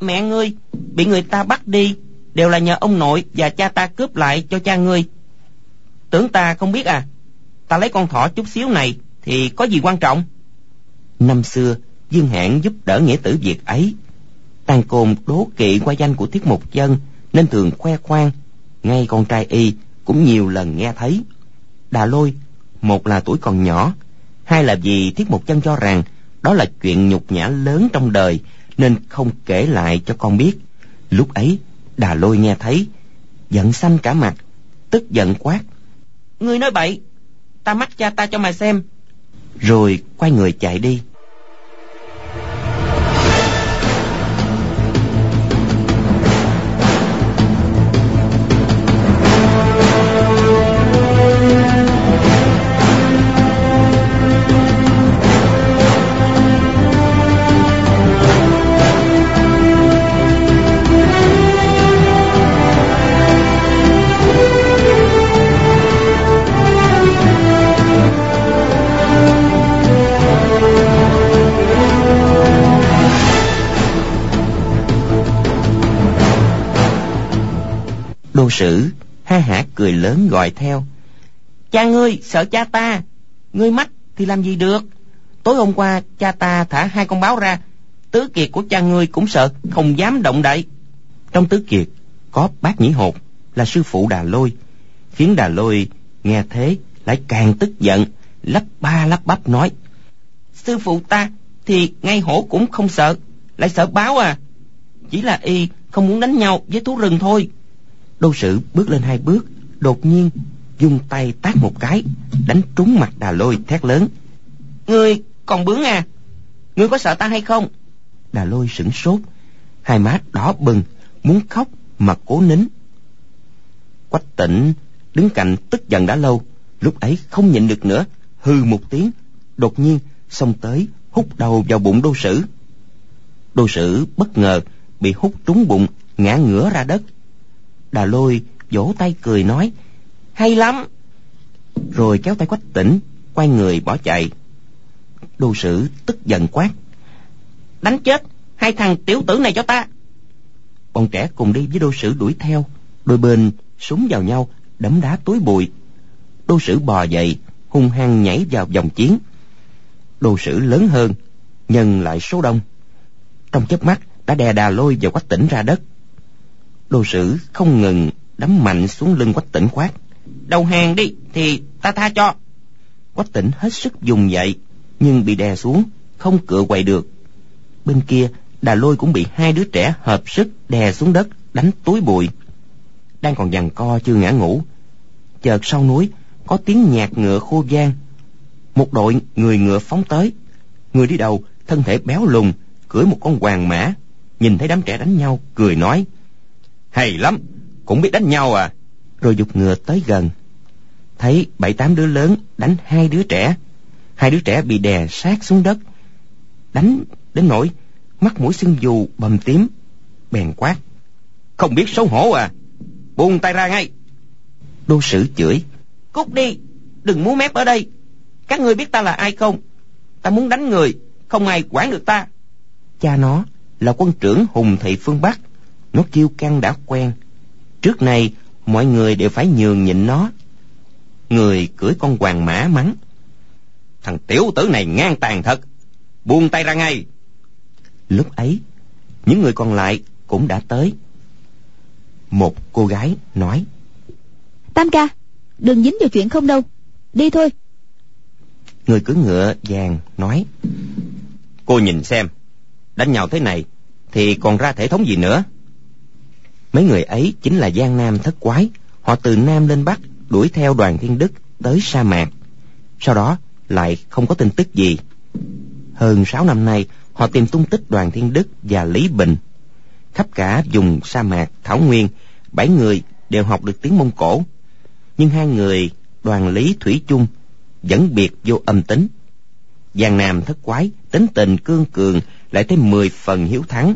mẹ ngươi bị người ta bắt đi đều là nhờ ông nội và cha ta cướp lại cho cha ngươi. Tưởng ta không biết à? Ta lấy con thỏ chút xíu này thì có gì quan trọng? Năm xưa, Dương Hãn giúp đỡ nghĩa tử việc ấy. Tàn côn đố kỵ qua danh của Thiết Mục dân nên thường khoe khoang. Ngay con trai y cũng nhiều lần nghe thấy. Đà lôi, một là tuổi còn nhỏ, hai là vì Thiết Mục Chân cho rằng đó là chuyện nhục nhã lớn trong đời nên không kể lại cho con biết. Lúc ấy, Đà lôi nghe thấy, giận xanh cả mặt, tức giận quát. Ngươi nói bậy, ta mách cha ta cho mày xem. Rồi quay người chạy đi. Đô sử ha hả cười lớn gọi theo. Cha ngươi sợ cha ta, ngươi mắt thì làm gì được. Tối hôm qua cha ta thả hai con báo ra, tứ kiệt của cha ngươi cũng sợ, không dám động đậy. Trong tứ kiệt có bác nhĩ hột là sư phụ đà lôi, khiến đà lôi nghe thế lại càng tức giận, lắp ba lắp bắp nói. Sư phụ ta thì ngay hổ cũng không sợ, lại sợ báo à. Chỉ là y không muốn đánh nhau với thú rừng thôi. Đô sử bước lên hai bước, đột nhiên dùng tay tát một cái, đánh trúng mặt đà lôi thét lớn. Ngươi còn bướng à? Ngươi có sợ ta hay không? Đà lôi sửng sốt, hai má đỏ bừng, muốn khóc mà cố nín. Quách tỉnh đứng cạnh tức giận đã lâu, lúc ấy không nhịn được nữa, hư một tiếng, đột nhiên xông tới hút đầu vào bụng đô sử. Đô sử bất ngờ bị hút trúng bụng, ngã ngửa ra đất. Đà lôi vỗ tay cười nói, hay lắm. Rồi kéo tay quách tỉnh, quay người bỏ chạy. Đô sử tức giận quát. Đánh chết hai thằng tiểu tử này cho ta. Bọn trẻ cùng đi với đô sử đuổi theo, đôi bên súng vào nhau, đấm đá túi bụi. Đô sử bò dậy, hung hăng nhảy vào vòng chiến. Đô sử lớn hơn, nhân lại số đông. Trong chớp mắt đã đè đà lôi và quách tỉnh ra đất. Đô sử không ngừng đấm mạnh xuống lưng quách tỉnh quát. Đầu hàng đi thì ta tha cho. Quách tỉnh hết sức dùng dậy, nhưng bị đè xuống, không cựa quậy được. Bên kia, đà lôi cũng bị hai đứa trẻ hợp sức đè xuống đất, đánh túi bụi. Đang còn giằng co chưa ngã ngủ. Chợt sau núi, có tiếng nhạc ngựa khô vang. Một đội người ngựa phóng tới. Người đi đầu, thân thể béo lùn, cưỡi một con hoàng mã. Nhìn thấy đám trẻ đánh nhau, cười nói. Hay lắm, cũng biết đánh nhau à. Rồi dục ngựa tới gần. Thấy bảy tám đứa lớn đánh hai đứa trẻ. Hai đứa trẻ bị đè sát xuống đất. Đánh đến nỗi mắt mũi sưng dù bầm tím. Bèn quát. Không biết xấu hổ à. Buông tay ra ngay. Đô sử chửi. Cút đi, đừng múa mép ở đây. Các ngươi biết ta là ai không? Ta muốn đánh người, không ai quản được ta. Cha nó là quân trưởng Hùng Thị phương Bắc nó kiêu căng đã quen. Trước nay, mọi người đều phải nhường nhịn nó. Người cưỡi con hoàng mã mắng. Thằng tiểu tử này ngang tàn thật. Buông tay ra ngay. Lúc ấy, những người còn lại cũng đã tới. Một cô gái nói. Tam ca, đừng dính vào chuyện không đâu. Đi thôi. Người cưỡi ngựa vàng nói. Cô nhìn xem, đánh nhau thế này thì còn ra thể thống gì nữa. Mấy người ấy chính là Giang Nam thất quái. Họ từ Nam lên Bắc đuổi theo đoàn thiên đức tới sa mạc. Sau đó lại không có tin tức gì. Hơn sáu năm nay, họ tìm tung tích đoàn thiên đức và Lý Bình. Khắp cả vùng sa mạc, Thảo Nguyên, bảy người đều học được tiếng Mông Cổ. Nhưng hai người, đoàn Lý Thủy chung, vẫn biệt vô âm tính. Giang Nam thất quái, tính tình cương cường, lại thêm mười phần hiếu thắng.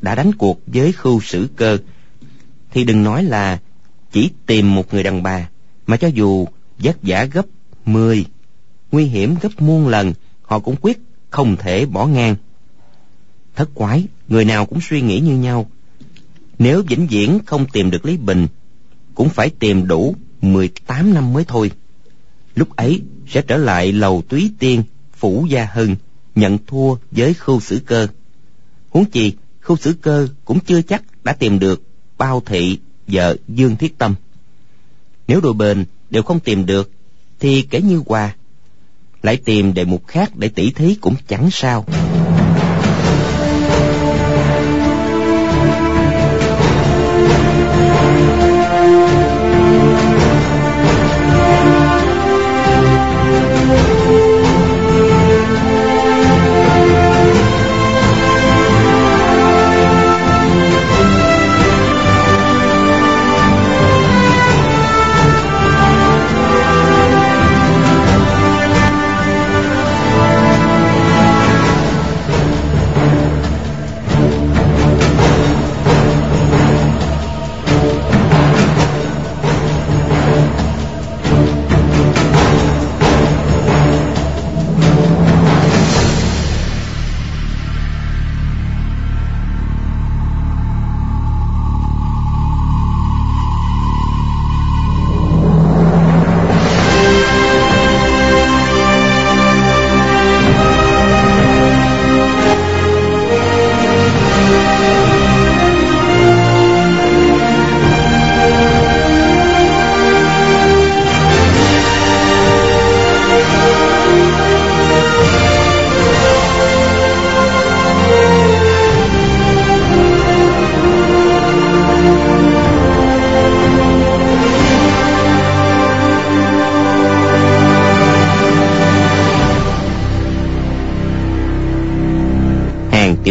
Đã đánh cuộc với khưu sử cơ, thì đừng nói là chỉ tìm một người đàn bà, mà cho dù vất vả gấp mười, nguy hiểm gấp muôn lần, họ cũng quyết không thể bỏ ngang. Thất quái, người nào cũng suy nghĩ như nhau. Nếu vĩnh viễn không tìm được Lý Bình, cũng phải tìm đủ 18 năm mới thôi. Lúc ấy sẽ trở lại lầu túy tiên, phủ gia hưng, nhận thua với khu sử cơ. Huống chi, khu sử cơ cũng chưa chắc đã tìm được bao thị vợ Dương Thiết Tâm. Nếu đôi bên đều không tìm được, thì kể như Hòa lại tìm đề mục khác để tỉ thí cũng chẳng sao.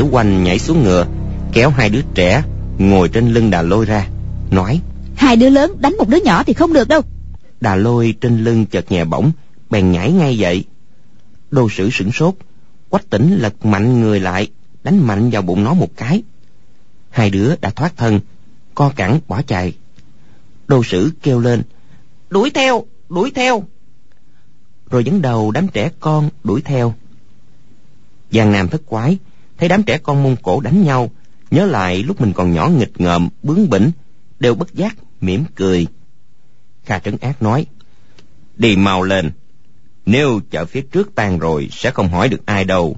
Tiểu Quanh nhảy xuống ngựa, kéo hai đứa trẻ ngồi trên lưng đà lôi ra, nói Hai đứa lớn đánh một đứa nhỏ thì không được đâu. Đà lôi trên lưng chợt nhẹ bỗng, bèn nhảy ngay dậy. Đô sử sửng sốt, quách tỉnh lật mạnh người lại, đánh mạnh vào bụng nó một cái. Hai đứa đã thoát thân, co cẳng bỏ chạy. Đô sử kêu lên, đuổi theo, đuổi theo. Rồi dẫn đầu đám trẻ con đuổi theo. Giang Nam thất quái, thấy đám trẻ con Mông Cổ đánh nhau, nhớ lại lúc mình còn nhỏ nghịch ngợm, bướng bỉnh, đều bất giác, mỉm cười. Kha Trấn Ác nói, đi mau lên, nếu chợ phía trước tan rồi sẽ không hỏi được ai đâu.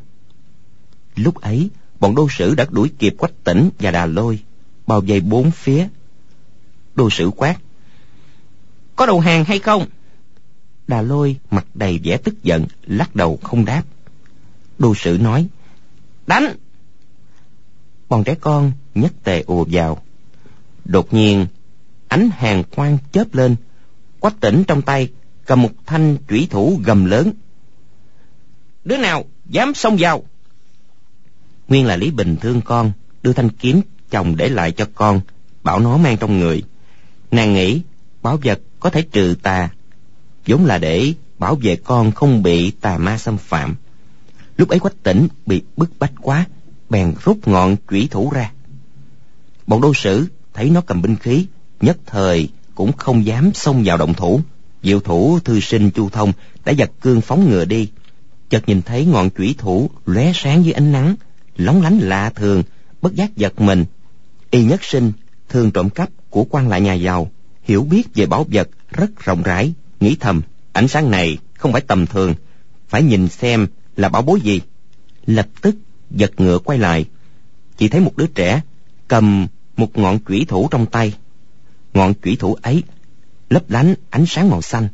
Lúc ấy, bọn đô sử đã đuổi kịp quách tỉnh và đà lôi, bao vây bốn phía. Đô sử quát, có đầu hàng hay không? Đà lôi mặt đầy vẻ tức giận, lắc đầu không đáp. Đô sử nói, đánh. Bọn trẻ con nhất tề ùa vào. Đột nhiên, ánh hàng quang chớp lên, quách tỉnh trong tay cầm một thanh chủy thủ gầm lớn. Đứa nào dám xông vào? Nguyên là lý bình thương con, đưa thanh kiếm chồng để lại cho con, bảo nó mang trong người. Nàng nghĩ bảo vật có thể trừ tà, vốn là để bảo vệ con không bị tà ma xâm phạm lúc ấy quách tỉnh bị bức bách quá, bèn rút ngọn chủy thủ ra. Bọn đô sử thấy nó cầm binh khí, nhất thời cũng không dám xông vào động thủ. Diệu thủ thư sinh chu thông đã giật cương phóng ngựa đi. Chợt nhìn thấy ngọn chủy thủ lóe sáng dưới ánh nắng, lóng lánh lạ thường, bất giác giật mình. Y nhất sinh thường trộm cắp của quan lại nhà giàu, hiểu biết về bảo vật rất rộng rãi, nghĩ thầm, ánh sáng này không phải tầm thường, phải nhìn xem là bảo bối gì? Lập tức giật ngựa quay lại. Chỉ thấy một đứa trẻ cầm một ngọn chủy thủ trong tay. Ngọn chủy thủ ấy lấp lánh ánh sáng màu xanh,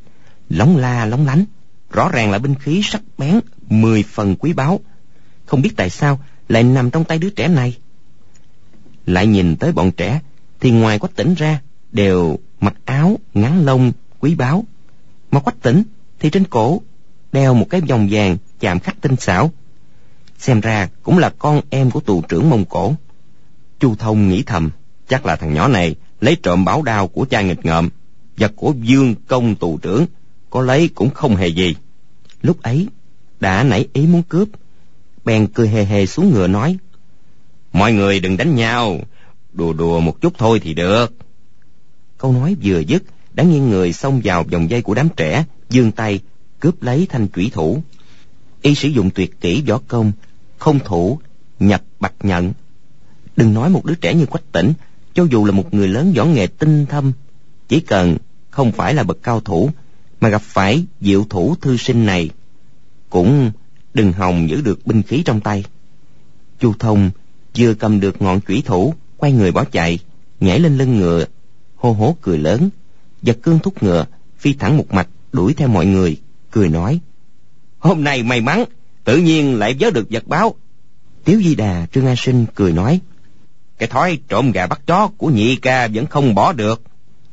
lóng la lóng lánh. Rõ ràng là binh khí sắc bén, mười phần quý báu. Không biết tại sao lại nằm trong tay đứa trẻ này. Lại nhìn tới bọn trẻ thì ngoài quách tỉnh ra đều mặc áo ngắn lông quý báu. Mà quách tỉnh thì trên cổ đeo một cái vòng vàng chạm khắc tinh xảo. Xem ra cũng là con em của tù trưởng mông cổ. Chu thông nghĩ thầm, chắc là thằng nhỏ này lấy trộm bảo đao của cha nghịch ngợm và của dương công tù trưởng, có lấy cũng không hề gì. Lúc ấy, đã nảy ý muốn cướp, bèn cười hề hề xuống ngựa nói, mọi người đừng đánh nhau, đùa đùa một chút thôi thì được. Câu nói vừa dứt, đã nghiêng người xông vào vòng dây của đám trẻ, giương tay cướp lấy thanh chủy thủ y sử dụng tuyệt kỹ võ công, không thủ, nhập, bạch nhận. Đừng nói một đứa trẻ như quách tỉnh cho dù là một người lớn võ nghệ tinh thâm, chỉ cần không phải là bậc cao thủ mà gặp phải diệu thủ thư sinh này, cũng đừng hòng giữ được binh khí trong tay. Chu thông vừa cầm được ngọn chủy thủ, quay người bỏ chạy, nhảy lên lưng ngựa, hô hố cười lớn, giật cương thúc ngựa, phi thẳng một mạch đuổi theo mọi người, cười nói hôm nay may mắn, tự nhiên lại vớ được vật báo. Tiếu di đà, trương a sinh cười nói, cái thói trộm gà bắt chó của nhị ca vẫn không bỏ được.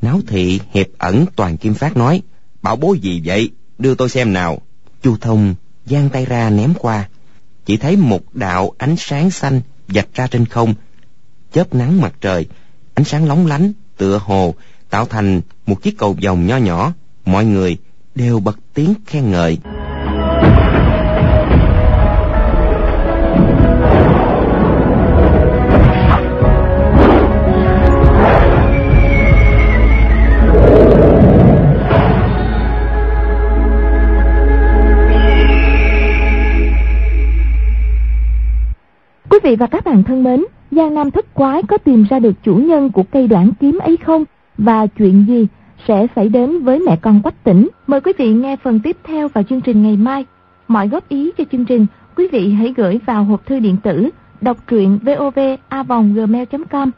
Náo thị hiệp ẩn toàn kim phát nói, bảo bối gì vậy? Đưa tôi xem nào. Chu thông giang tay ra ném qua. Chỉ thấy một đạo ánh sáng xanh vạch ra trên không, chớp nắng mặt trời. Ánh sáng lóng lánh tựa hồ tạo thành một chiếc cầu vòng nho nhỏ. Mọi người đều bật tiếng khen ngợi. Vị và các bạn thân mến, Giang Nam thất quái có tìm ra được chủ nhân của cây đoạn kiếm ấy không? Và chuyện gì sẽ xảy đến với mẹ con quách tỉnh? Mời quý vị nghe phần tiếp theo vào chương trình ngày mai. Mọi góp ý cho chương trình, quý vị hãy gửi vào hộp thư điện tử đọc truyện vovavonggmail.com